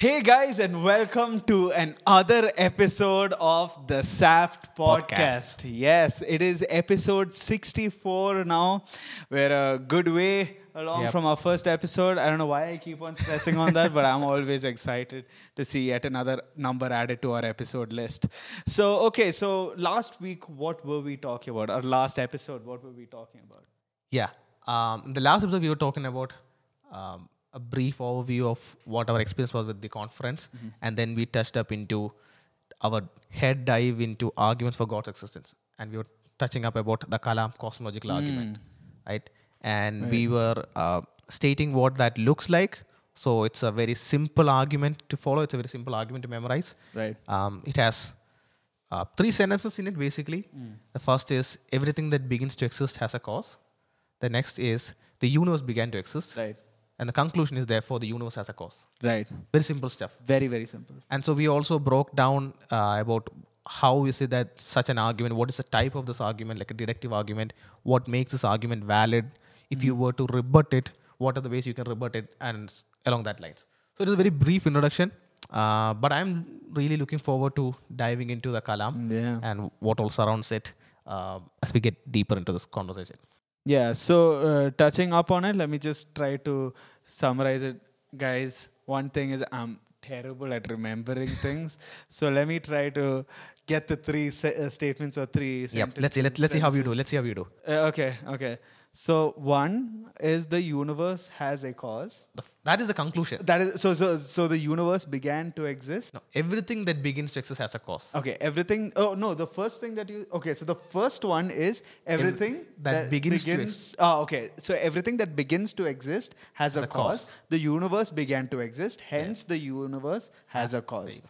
Hey guys, and welcome to another episode of the SAFT podcast. Podcast. Yes, it is episode 64 now. We're a good way along Yep. from our first episode. I don't know why I keep on stressing on that, but I'm always excited to see yet another number added to our episode list. So, okay, so last week, what were we talking about? Our last episode, what were we talking about? Yeah. Um, the last episode, we were talking about um, a brief overview of what our experience was with the conference, and then we touched up into our head dive into arguments for God's existence, and we were touching up about the Kalam cosmological argument, right? And we were uh, stating what that looks like. So it's a very simple argument to follow. It's a very simple argument to memorize. Right. Um, it has uh, three sentences in it basically. The first is everything that begins to exist has a cause. The next is the universe began to exist. Right. And the conclusion is therefore the universe has a cause. Right. Very simple stuff. Very, very simple. And so we also broke down uh, about how is it that such an argument, what is the type of this argument, like a deductive argument, what makes this argument valid. If you were to rebut it, what are the ways you can rebut it, and along that lines. So it is a very brief introduction, uh, but I'm really looking forward to diving into the Kalam Yeah. and what all surrounds it uh, as we get deeper into this conversation. Yeah, so uh, touching up on it, let me just try to summarize it, guys. One thing is I'm terrible at remembering things, so let me try to get the three se- uh, statements or three. Yep. Let's see. Let's let's see how you do. Let's see how you do. Uh, okay, okay. So one is the universe has a cause. That is the conclusion. That is so so so the universe began to exist. No, everything that begins to exist has a cause. Okay, everything. Oh no, the first thing that you. Okay, so the first one is everything that begins to Oh, okay. So everything that begins to exist has a, a cause. cause. The universe began to exist. Hence, the universe has ah, a cause.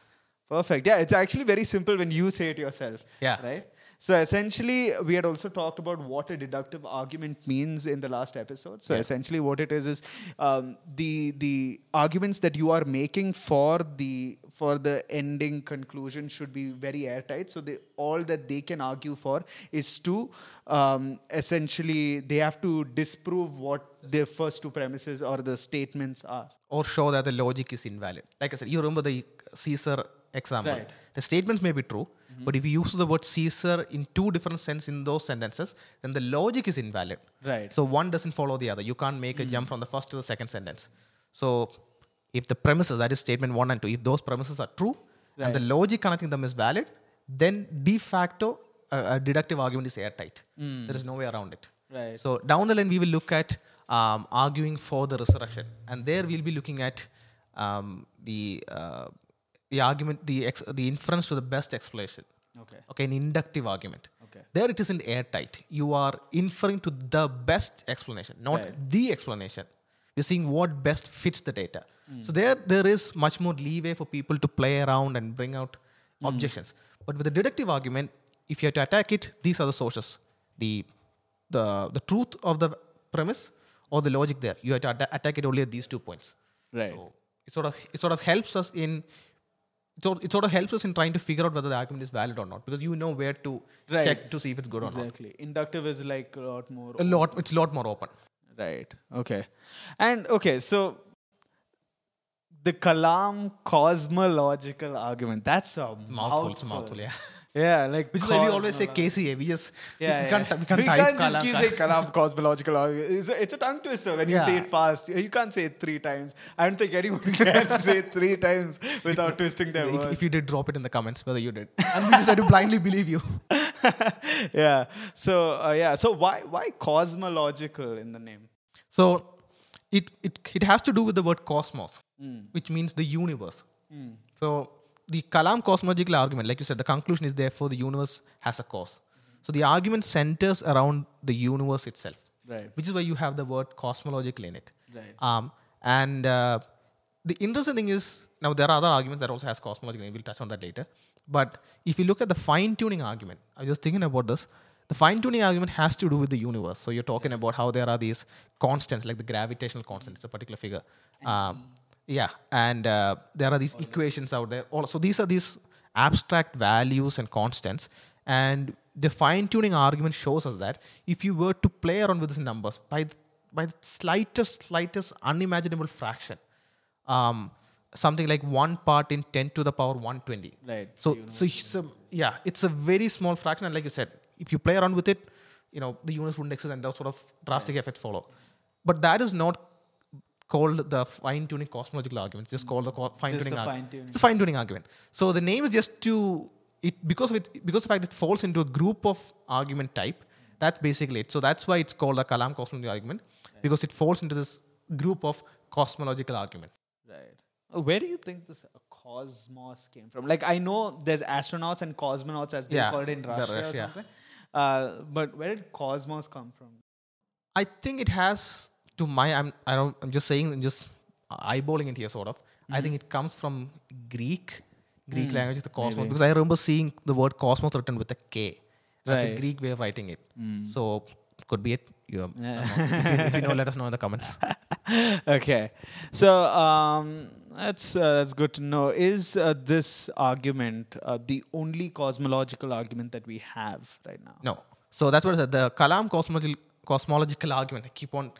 Perfect. Yeah, it's actually very simple when you say it yourself. Yeah. Right. So essentially, we had also talked about what a deductive argument means in the last episode. So Yeah. essentially, what it is is um, the the arguments that you are making for the for the ending conclusion should be very airtight. So they, all that they can argue for is to um, essentially they have to disprove what their first two premises or the statements are. or show that the logic is invalid. Like I said, you remember the Caesar example. Right. The statements may be true, but if you use the word Caesar in two different senses in those sentences, then the logic is invalid. Right. So one doesn't follow the other. You can't make a jump from the first to the second sentence. So if the premises, that is statement one and two, if those premises are true and the logic connecting them is valid, then de facto a, a deductive argument is airtight. There is no way around it. Right. So down the line, we will look at um, arguing for the resurrection, and there we'll be looking at um, the uh, the argument, the ex- the inference to the best explanation. Okay. Okay, an inductive argument. Okay. There it isn't airtight. You are inferring to the best explanation, not Right. the explanation. You're seeing what best fits the data. Hmm. So there, there is much more leeway for people to play around and bring out Hmm. objections. But with the deductive argument, if you have to attack it, these are the sources: the the the truth of the premise or the logic there. You have to atta- attack it only at these two points. Right. So it sort of it sort of helps us in sort, it sort of helps us in trying to figure out whether the argument is valid or not because you know where to Right. check to see if it's good or not. Exactly. Inductive is like a lot more. A lot, it's a lot more open. Right. Okay. And okay, so the Kalam cosmological argument. That's a Mouthful, it's a mouthful, yeah. Yeah, like Which is why we always say KCA. We just Yeah, we, can't yeah. we can't we can't just keep saying Kalam cosmological. It's a, it's a tongue twister when you say it fast. You can't say it three times. I don't think anyone can say it three times without twisting their If, words. if you did, drop it in the comments whether you did. And we decided to blindly believe you. yeah. So uh, yeah. So why why cosmological in the name? So it, it, it has to do with the word cosmos, Hmm. which means the universe. So the Kalam cosmological argument, like you said, the conclusion is therefore the universe has a cause. So the argument centers around the universe itself, Right. which is why you have the word cosmological in it. Right. Um, and uh, the interesting thing is now there are other arguments that also has cosmological. and We'll touch on that later. But if you look at the fine tuning argument, I was just thinking about this. The fine tuning argument has to do with the universe. So you're talking about how there are these constants, like the gravitational constant, it's a particular figure. Um, yeah, and uh, there are these equations out there. Also, these are these abstract values and constants. And the fine tuning argument shows us that if you were to play around with these numbers by the, by the slightest, slightest unimaginable fraction, um, something like one part in 10 to the power 120. Right. So, so a, yeah, it's a very small fraction. And like you said, if you play around with it, you know, the universe wouldn't exist and those sort of drastic effects follow. But that is not called the fine-tuning cosmological argument. It's just called the co- fine-tuning argument. fine-tuning. It's a fine-tuning argument. So the name is just to it because of it because of the fact it falls into a group of argument type. That's basically it. So that's why it's called a Kalam cosmological argument because it falls into this group of cosmological argument. Right. Uh, Where do you think this cosmos came from? Like, I know there's astronauts and cosmonauts, as they Yeah, call it in the Russia or Russia. something. Uh, but where did cosmos come from? I think it has to my I'm I don't I'm just saying I'm just eyeballing it here sort of. I think it comes from Greek Greek language the cosmos maybe. because I remember seeing the word cosmos written with a K. That's a Right. Greek way of writing it. So could be it. You, um, Yeah. I don't know. if, you, if you know, let us know in the comments. okay, so um, that's uh, that's good to know. Is uh, this argument uh, the only cosmological argument that we have right now? No. So that's what I said. The Kalam cosmological cosmological argument. I keep on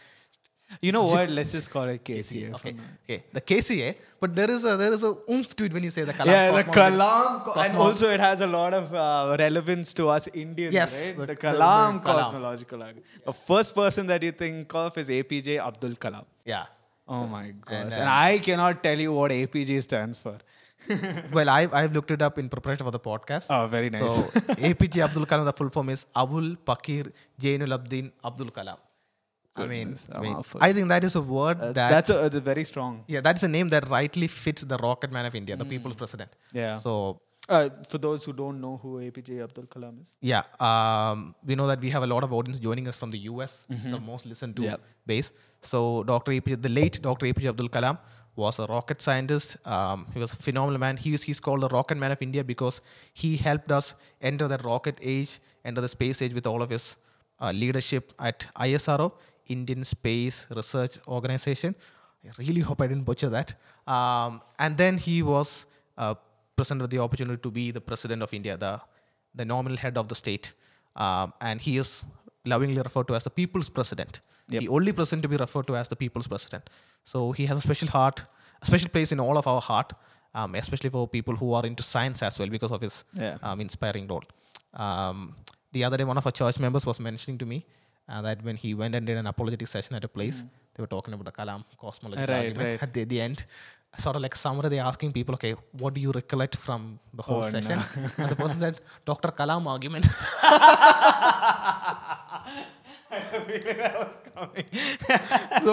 You know what? Let's just call it KCA. Okay, okay. The KCA, but there is a there is a oomph to it when you say the Kalam. yeah, the Kalam, co- and also it has a lot of uh, relevance to us Indians, Yes, right? the- The, Kalam the Kalam. cosmological argument. The first person that you think of is APJ Abdul Kalam. Yeah. Oh my gosh. And, And, uh, I cannot tell you what APJ stands for. well, I've, I've looked it up in preparation for the podcast. Oh, very nice. So APJ Abdul Kalam, the full form is Avul Pakir Jainul Abdin Abdul Kalam. I mean, Goodness, I, mean. I think that is a word That's, that that's, a, that's a very strong. yeah, that is a name that rightly fits the rocket man of India, the people's president. Yeah. So Uh, for those who don't know who APJ Abdul Kalam is. yeah, um, we know that we have a lot of audience joining us from the US. It's the most listened to Yep. base. So Dr. APJ, the late Dr. APJ Abdul Kalam was a rocket scientist. Um, he was a phenomenal man. He is, he's called the rocket man of India because he helped us enter that rocket age, enter the space age with all of his uh, leadership at ISRO, Indian Space Research Organization. I really hope I didn't butcher that. Um, and then he was uh, presented with the opportunity to be the president of India, the the nominal head of the state, um, and he is lovingly referred to as the people's president, Yep. the only president to be referred to as the people's president. So he has a special heart, a special place in all of our heart, um, especially for people who are into science as well because of his Yeah. um, inspiring role. Um, the other day, one of our church members was mentioning to me uh, that when he went and did an apologetic session at a place, they were talking about the Kalam cosmology. Right, argument. right. At the, the end, sort of like summary, they are asking people, okay, what do you recollect from the whole Oh, session? and the person said, Dr. Kalam argument. I feel like that was coming. so,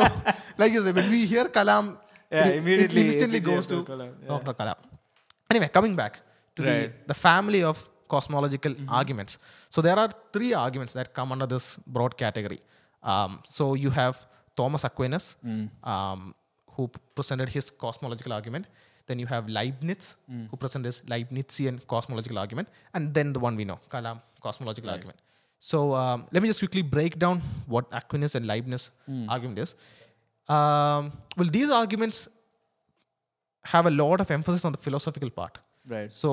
like you said, when we hear Kalam, Yeah, it, immediately it instantly goes to Kalam, yeah. Dr. Kalam. Anyway, coming back to Right. Mm-hmm. the family of cosmological arguments. So there are three arguments that come under this broad category. Um, so you have Thomas Aquinas, Mm. um, who presented his cosmological argument. Then you have Leibniz, Mm. who presented his Leibnizian cosmological argument, and then the one we know, Kalam cosmological argument. So um, let me just quickly break down what Aquinas and Leibniz Mm. argument is. Um, well, these arguments have a lot of emphasis on the philosophical part. Right. So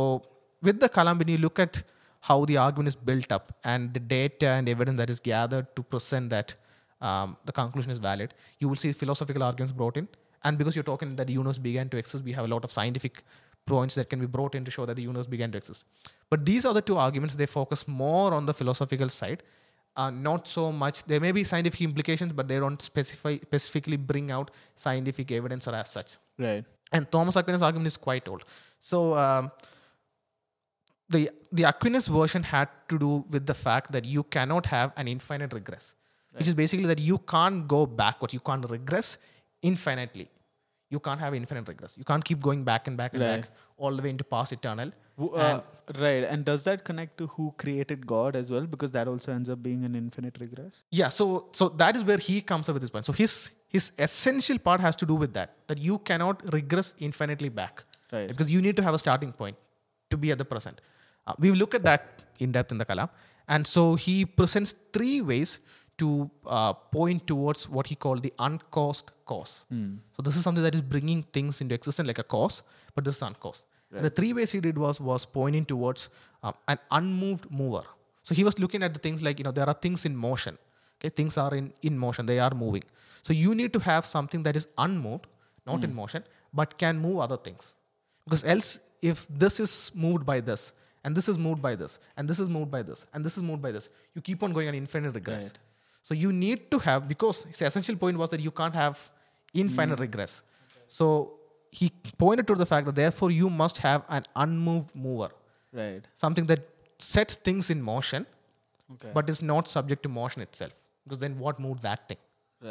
with the Kalam, when you look at how the argument is built up and the data and evidence that is gathered to present that um, the conclusion is valid, you will see philosophical arguments brought in. And because you're talking that the universe began to exist, we have a lot of scientific points that can be brought in to show that the universe began to exist. But these other two arguments, they focus more on the philosophical side. Uh, not so much. There may be scientific implications, but they don't specify specifically bring out scientific evidence or as such. Right. And Thomas Aquinas' argument is quite old. So um, the the Aquinas version had to do with the fact that you cannot have an infinite regress, which is basically that you can't go backwards. You can't regress infinitely. You can't have infinite regress. You can't keep going back and back and Right. back all the way into past eternal. Uh, right. And does that connect to who created God as well? Because that also ends up being an infinite regress. Yeah, so so that is where he comes up with this point. So his his essential part has to do with that that you cannot regress infinitely back, Right. Because you need to have a starting point to be at the present. Uh, we will look at that in depth in the Kalam, and so he presents three ways to uh, point towards what he called the uncaused cause. So this is something that is bringing things into existence like a cause, but this is uncaused. And the three ways he did was was pointing towards uh, an unmoved mover. So he was looking at the things like you know there are things in motion. Okay, things are in in motion. They are moving. So you need to have something that is unmoved, not in motion, but can move other things. Because else, if this is moved by this, and this is moved by this, and this is moved by this, and this is moved by this, you keep on going an infinite regress. Right. So you need to have because his essential point was that you can't have infinite Hmm. regress. So he pointed to the fact that therefore you must have an unmoved mover, Right. something that sets things in motion, Okay. but is not subject to motion itself. Because then what moved that thing?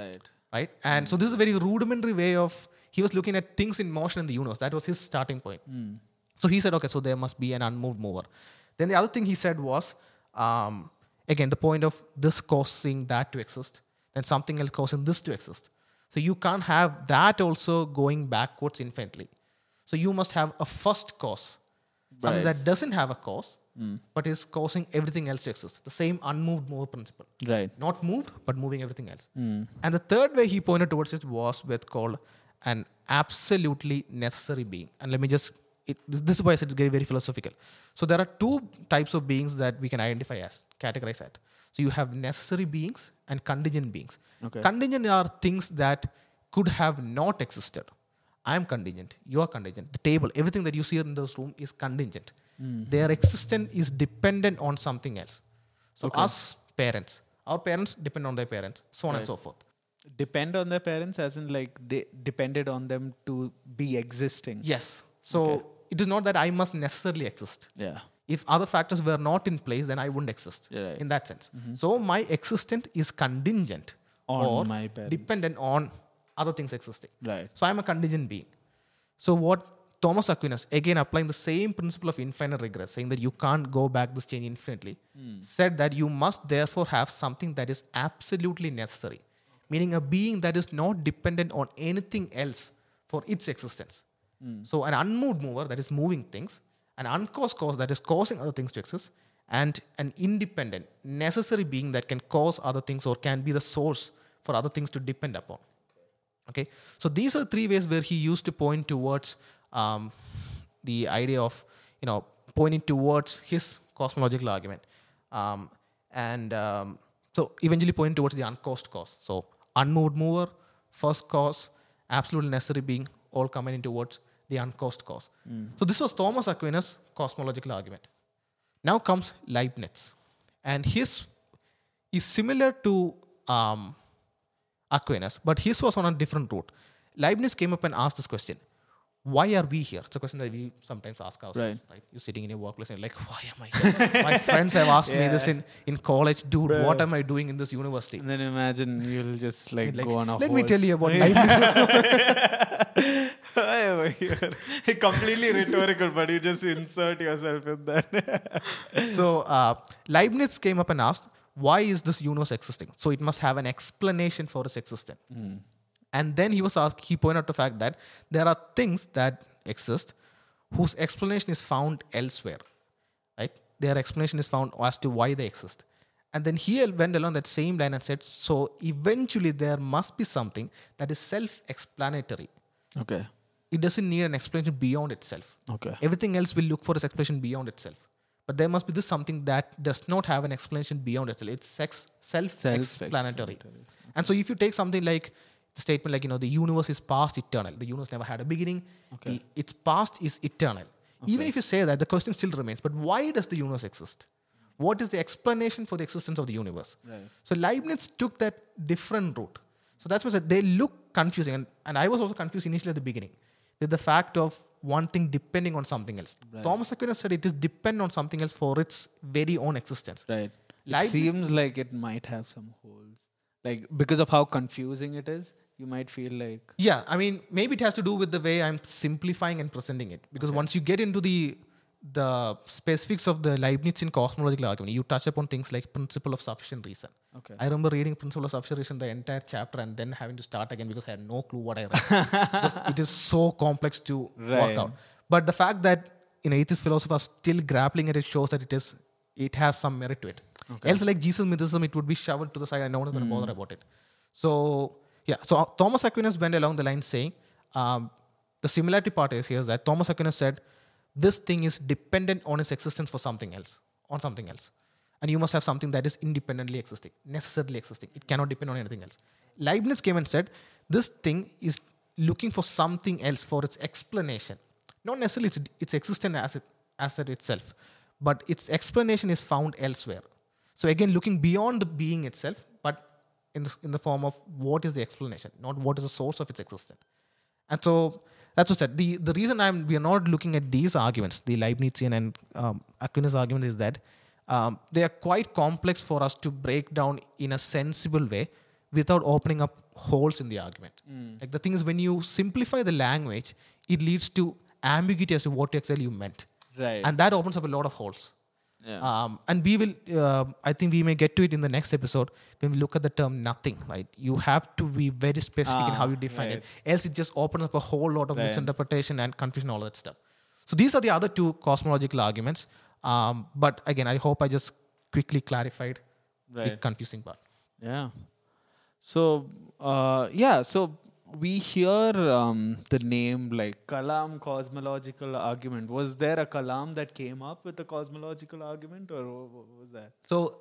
right. right? And so this is a very rudimentary way of he was looking at things in motion in the universe. That was his starting point. So he said, okay, so there must be an unmoved mover. Then the other thing he said was, um, again, the point of this causing that to exist, then something else causing this to exist. So you can't have that also going backwards infinitely. So you must have a first cause, something Right. that doesn't have a cause, but is causing everything else to exist. The same unmoved mover principle Right. not moved but moving everything else and the third way he pointed towards it was with called an absolutely necessary being and let me just it, this is why I said it's very very philosophical. So there are two types of beings that we can identify as categorize as so you have necessary beings and contingent beings. Okay. contingent are things that could have not existed. I am contingent you are contingent. The table everything that you see in this room is contingent. Mm-hmm. Their existence is dependent on something else. So us parents, our parents depend on their parents, so on and so forth. Depend on their parents, as in like they depended on them to be existing. Yes. So Okay. It is not that I must necessarily exist. Yeah. If other factors were not in place, then I wouldn't exist. Yeah, right. In that sense. Mm-hmm. So my existence is contingent On or my parents. dependent on other things existing. Right. So I'm a contingent being. So what Thomas Aquinas, again applying the same principle of infinite regress, saying that you can't go back this chain infinitely, hmm. said that you must therefore have something that is absolutely necessary, meaning a being that is not dependent on anything else for its existence. So an unmoved mover that is moving things, an uncaused cause that is causing other things to exist, and an independent, necessary being that can cause other things or can be the source for other things to depend upon. Okay, so these are three ways where he used to point towards um, the idea of you know pointing towards his cosmological argument, um, and um, so eventually pointing towards the uncaused cause. So unmoved mover, first cause, absolutely necessary being, all coming in towards the uncaused cause. So this was Thomas Aquinas' cosmological argument. Now comes Leibniz, and his is similar to um, Aquinas, but his was on a different route. Leibniz came up and asked this question Why are we here? It's a question that we sometimes ask ourselves, right? You're sitting in your workplace and you're like, Why am I here? My friends have asked me this in, in college, dude, what am I doing in this university? And then imagine you'll just like, Like, go on a let me tell you about Yeah. Leibniz. Why am I here? completely rhetorical, but you just insert yourself in that. so uh, Leibniz came up and asked, why is this universe existing? So it must have an explanation for its existence. And then he was asked, he pointed out the fact that there are things that exist whose explanation is found elsewhere. Right? Their explanation is found as to why they exist. And then he went along that same line and said, so eventually there must be something that is self explanatory. okay. It doesn't need an explanation beyond itself. Okay. Everything else will look for its explanation beyond itself. But there must be this something that does not have an explanation beyond itself. It's sex, self-explanatory. And so if you take something like the statement like, you know, the universe is past eternal. The universe never had a beginning. Okay. The, its past is eternal. Even if you say that, the question still remains. But why does the universe exist? What is the explanation for the existence of the universe? Right. So Leibniz took that different route. So that's why they look confusing. And, and I was also confused initially at the beginning with the fact of one thing depending on something else. Thomas Aquinas said it is depend on something else for its very own existence. Right. It seems like it might have some holes. Like because of how confusing it is, you might feel like Yeah, I mean, maybe it has to do with the way I'm simplifying and presenting it. Because once you get into the the specifics of the Leibnizian cosmological argument, you touch upon things like principle of sufficient reason. okay. I remember reading Principle of Sufficient Reason the entire chapter and then having to start again because I had no clue what I read. It is so complex to Right. work out. But the fact that you know atheist philosophers still grappling at it shows that it is it has some merit to it. Okay. Else, like Jesus mythicism, it would be shoveled to the side and no one is going to hmm. bother about it. So yeah, so uh, Thomas Aquinas went along the line saying um, the similarity part is here that Thomas Aquinas said this thing is dependent on its existence for something else, on something else. And you must have something that is independently existing, necessarily existing. It cannot depend on anything else. Leibniz came and said, this thing is looking for something else for its explanation. Not necessarily its, its existence as it as it itself, but its explanation is found elsewhere. So again, looking beyond the being itself, but in the, in the form of what is the explanation, not what is the source of its existence. And so that's what I said. The, the reason I'm we are not looking at these arguments, the Leibnizian and um, Aquinas argument, is that um, they are quite complex for us to break down in a sensible way without opening up holes in the argument. Like the thing is, when you simplify the language, it leads to ambiguity as to what exactly you meant, Right. and that opens up a lot of holes. Yeah. Um, and we will, uh, I think we may get to it in the next episode when we look at the term nothing, right? You have to be very specific in how you Ah, define right. it. Else it just opens up a whole lot of Right. misinterpretation and confusion, all that stuff. So these are the other two cosmological arguments. Um, but again, I hope I just quickly clarified the confusing part. Yeah. So, uh, yeah, so we hear um, the name like Kalam cosmological argument. Was there a Kalam that came up with the cosmological argument, or what was that? So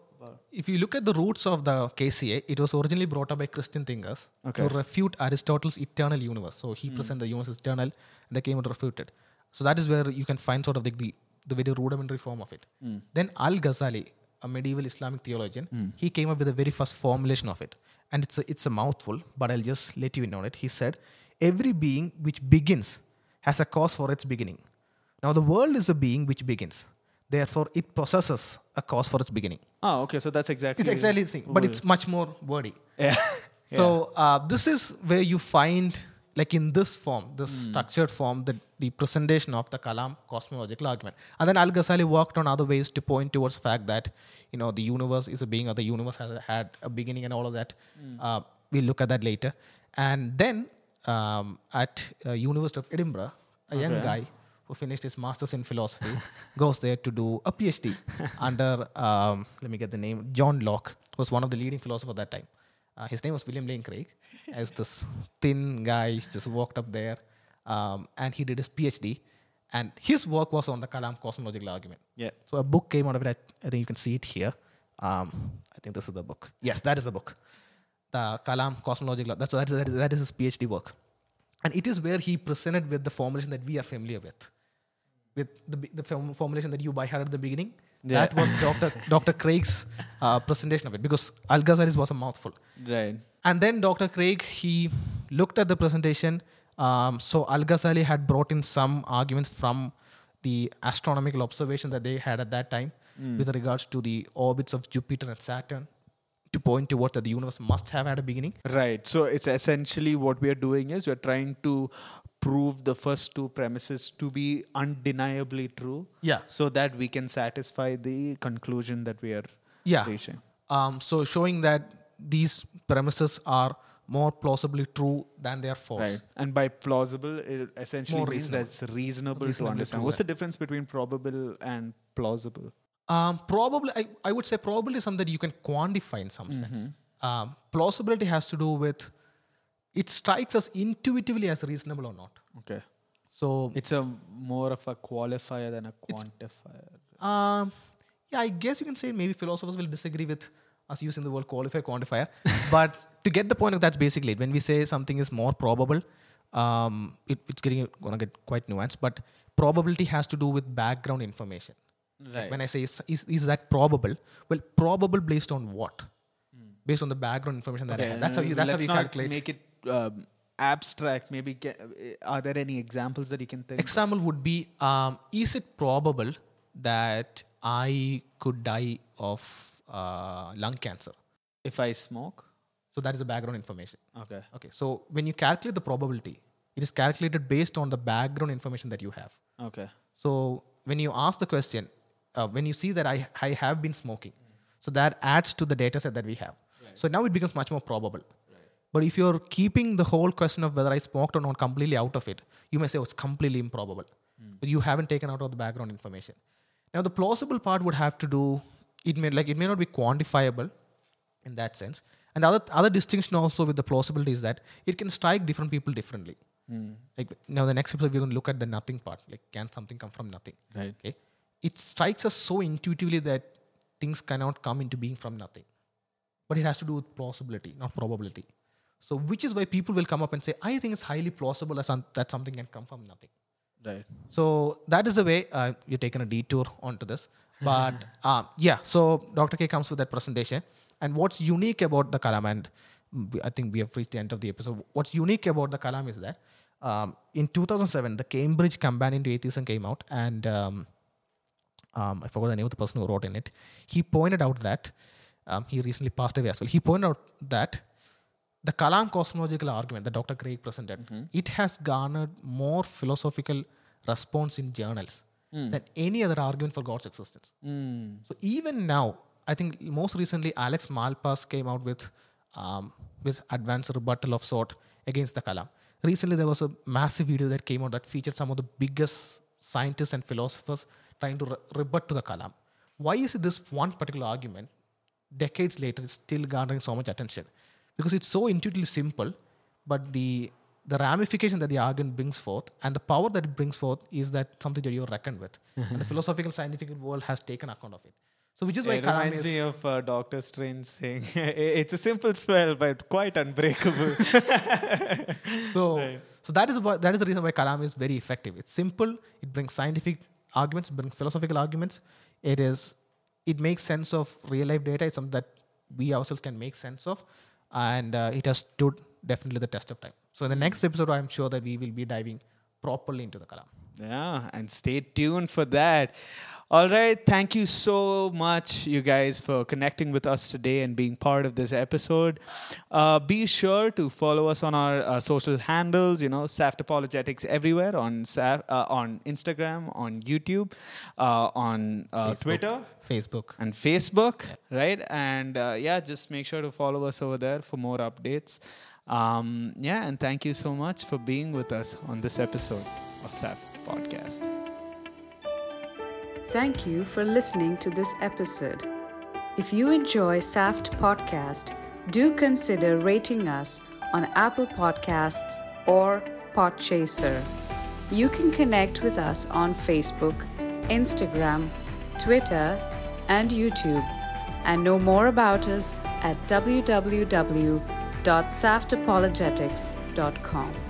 if you look at the roots of the KCA, it was originally brought up by Christian thinkers Okay. to refute Aristotle's eternal universe. So he presented the universe is eternal, and they came and refuted. So that is where you can find sort of the, the, the very rudimentary form of it. Then Al Ghazali, a medieval Islamic theologian, he came up with the very first formulation of it. And it's a, it's a mouthful, but I'll just let you in on it. He said, Every being which begins has a cause for its beginning. Now, the world is a being which begins. Therefore, it possesses a cause for its beginning. Oh, okay. So that's exactly. It's exactly the thing, but it's much more wordy. Yeah. So uh, this is where you find, like in this form, this structured form, the, the presentation of the Kalam cosmological argument. And then Al Ghazali worked on other ways to point towards the fact that, you know, the universe is a being or the universe has had a beginning and all of that. Uh, we'll look at that later. And then um, at uh, University of Edinburgh, a young guy who finished his master's in philosophy goes there to do a PhD under, um, let me get the name, John Locke, who was one of the leading philosophers at that time. Uh, his name was William Lane Craig. As this thin guy, just walked up there, um, and he did his PhD. And his work was on the Kalam cosmological argument. Yeah. So a book came out of it. I, I think you can see it here. Um, I think this is the book. Yes, that is the book. The Kalam cosmological. That's that is, that is that is his PhD work, and it is where he presented with the formulation that we are familiar with, with the the formulation that you by had at the beginning. Yeah. That was Dr. Dr. Craig's uh, presentation of it because Al Ghazali's was a mouthful. Right. And then Dr. Craig, he looked at the presentation. Um, so Al Ghazali had brought in some arguments from the astronomical observations that they had at that time with regards to the orbits of Jupiter and Saturn to point towards that the universe must have had a beginning. Right. So it's essentially what we are doing is we're trying to prove the first two premises to be undeniably true. Yeah. So that we can satisfy the conclusion that we are Yeah. reaching. Um, so showing that these premises are more plausibly true than they are false. Right. And by plausible, it essentially More means reasonable. that's reasonable, to understand. What's the difference between probable and plausible? Um, probably, I, I would say probably is something that you can quantify in some sense. Um, plausibility has to do with it strikes us intuitively as reasonable or not. Okay. So, It's a more of a qualifier than a quantifier. um, yeah, I guess you can say maybe philosophers will disagree with us using the word qualifier, quantifier. but to get the point of that's basically it. When we say something is more probable, um, it, it's getting gonna get quite nuanced. But probability has to do with background information. Right. When I say is, is, is that probable? Well, probable based on what? Based on the background information that I Okay, have. That's how you. That's how you not calculate. Make it um, abstract. Maybe ca- uh, are there any examples that you can think? Example would be: um, Is it probable that I could die of uh, lung cancer? if I smoke. So that is the background information. Okay. Okay. So when you calculate the probability, it is calculated based on the background information that you have. Okay. So when you ask the question, uh, when you see that I, I have been smoking, so that adds to the data set that we have. So now it becomes much more probable. But if you're keeping the whole question of whether I smoked or not completely out of it, you may say, oh, it's completely improbable. Hmm. But you haven't taken out of the background information. Now the plausible part would have to do it may like it may not be quantifiable in that sense. And the other other distinction also with the plausibility is that it can strike different people differently. Hmm. Like now the next episode we're going to look at the nothing part. Like can something come from nothing? Right. Okay. It strikes us so intuitively that things cannot come into being from nothing. But it has to do with plausibility, not probability. So, which is why people will come up and say, I think it's highly plausible that, that something can come from nothing. Right. So that is the way uh, you're taking a detour onto this. But uh, yeah, so Dr. K comes with that presentation. And what's unique about the Kalam, and I think we have reached the end of the episode. What's unique about the Kalam is that um, in 2007, the Cambridge Companion to Atheism came out, and um, um, I forgot the name of the person who wrote in it. He pointed out that um, he recently passed away as well. He pointed out that the Kalam cosmological argument that Dr. Craig presented, it has garnered more philosophical response in journals than any other argument for God's existence. Mm. So even now, I think most recently Alex Malpass came out with um, with advanced rebuttal of sort against the Kalam. Recently, there was a massive video that came out that featured some of the biggest scientists and philosophers trying to re- rebut to the Kalam. Why is it this one particular argument, decades later, is still garnering so much attention? Because it's so intuitively simple, but the the ramification that the argument brings forth and the power that it brings forth is that something that you're reckoned with. and the philosophical scientific world has taken account of it. So which is why It Kalam reminds is me of uh, Doctor Strange saying, "It's a simple spell, but quite unbreakable." so Right. so that is why that is the reason why Kalam is very effective. It's simple. It brings scientific arguments, it brings philosophical arguments. It is it makes sense of real life data. It's something that we ourselves can make sense of, and uh, it has stood definitely the test of time. So in the next episode, I'm sure that we will be diving properly into the Kalam. Yeah, and stay tuned for that. All right. Thank you so much, you guys, for connecting with us today and being part of this episode. Uh, be sure to follow us on our uh, social handles, you know, Saft Apologetics everywhere on Saf, uh, on Instagram, on YouTube, uh, on uh, Facebook. Twitter Facebook. and Facebook, right? And uh, yeah, just make sure to follow us over there for more updates. Um, yeah, and thank you so much for being with us on this episode of Saft Podcast. Thank you for listening to this episode. If you enjoy SAFT Podcast, do consider rating us on Apple Podcasts or Podchaser. You can connect with us on Facebook, Instagram, Twitter, and YouTube, and know more about us at www.saftapologetics.com.